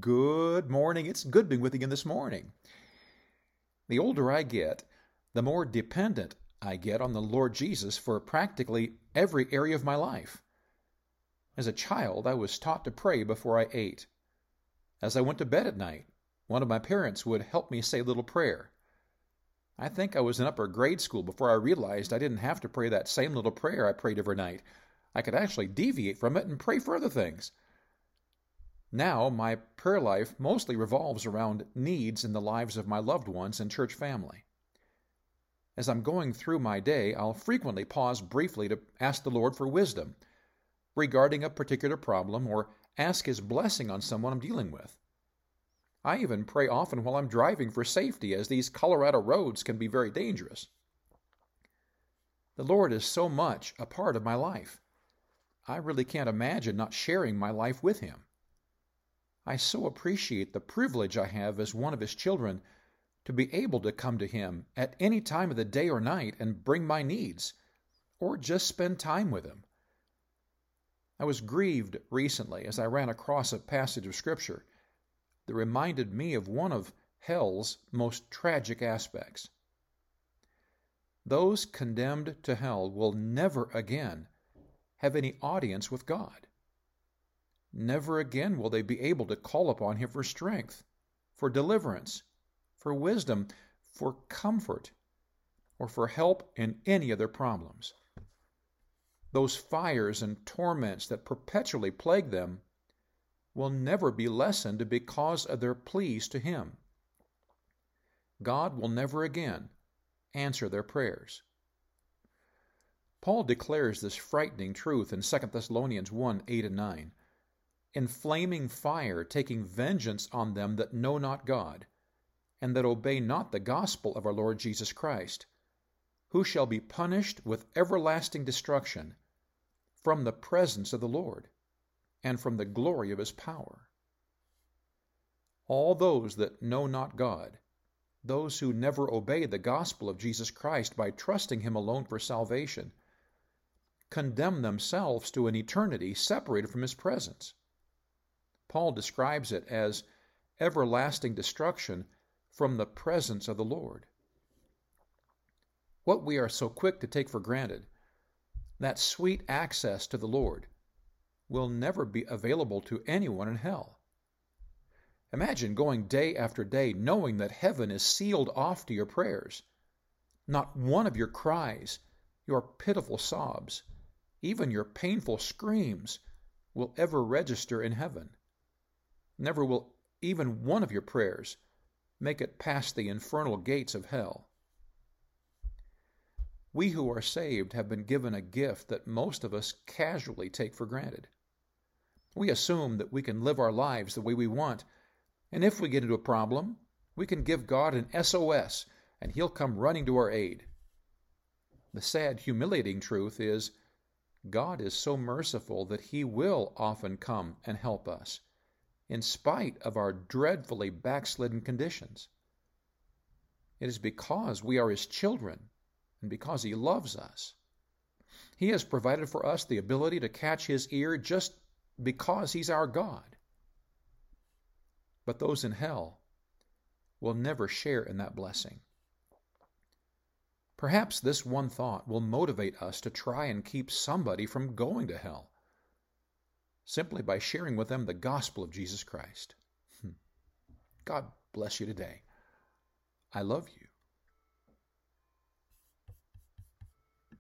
Good morning. It's good being with you again this morning. The older I get, the more dependent I get on the Lord Jesus for practically every area of my life. As a child, I was taught to pray before I ate. As I went to bed at night, one of my parents would help me say a little prayer. I think I was in upper grade school before I realized I didn't have to pray that same little prayer I prayed every night. I could actually deviate from it and pray for other things. Now, my prayer life mostly revolves around needs in the lives of my loved ones and church family. As I'm going through my day, I'll frequently pause briefly to ask the Lord for wisdom regarding a particular problem or ask His blessing on someone I'm dealing with. I even pray often while I'm driving for safety, as these Colorado roads can be very dangerous. The Lord is so much a part of my life. I really can't imagine not sharing my life with Him. I so appreciate the privilege I have as one of His children to be able to come to Him at any time of the day or night and bring my needs, or just spend time with Him. I was grieved recently as I ran across a passage of Scripture that reminded me of one of hell's most tragic aspects. Those condemned to hell will never again have any audience with God. Never again will they be able to call upon Him for strength, for deliverance, for wisdom, for comfort, or for help in any of their problems. Those fires and torments that perpetually plague them will never be lessened because of their pleas to Him. God will never again answer their prayers. Paul declares this frightening truth in 2 Thessalonians 1 8 and 9 in flaming fire, taking vengeance on them that know not God, and that obey not the gospel of our Lord Jesus Christ, who shall be punished with everlasting destruction from the presence of the Lord, and from the glory of his power. All those that know not God, those who never obey the gospel of Jesus Christ by trusting him alone for salvation, condemn themselves to an eternity separated from his presence. Paul describes it as everlasting destruction from the presence of the Lord. What we are so quick to take for granted, that sweet access to the Lord, will never be available to anyone in hell. Imagine going day after day knowing that heaven is sealed off to your prayers. Not one of your cries, your pitiful sobs, even your painful screams will ever register in heaven. Never will even one of your prayers make it past the infernal gates of hell. We who are saved have been given a gift that most of us casually take for granted. We assume that we can live our lives the way we want, and if we get into a problem, we can give God an SOS and He'll come running to our aid. The sad, humiliating truth is God is so merciful that He will often come and help us in spite of our dreadfully backslidden conditions. It is because we are His children and because He loves us. He has provided for us the ability to catch His ear just because He's our God. But those in hell will never share in that blessing. Perhaps this one thought will motivate us to try and keep somebody from going to hell simply by sharing with them the gospel of Jesus Christ. Hmm. God bless you today. I love you.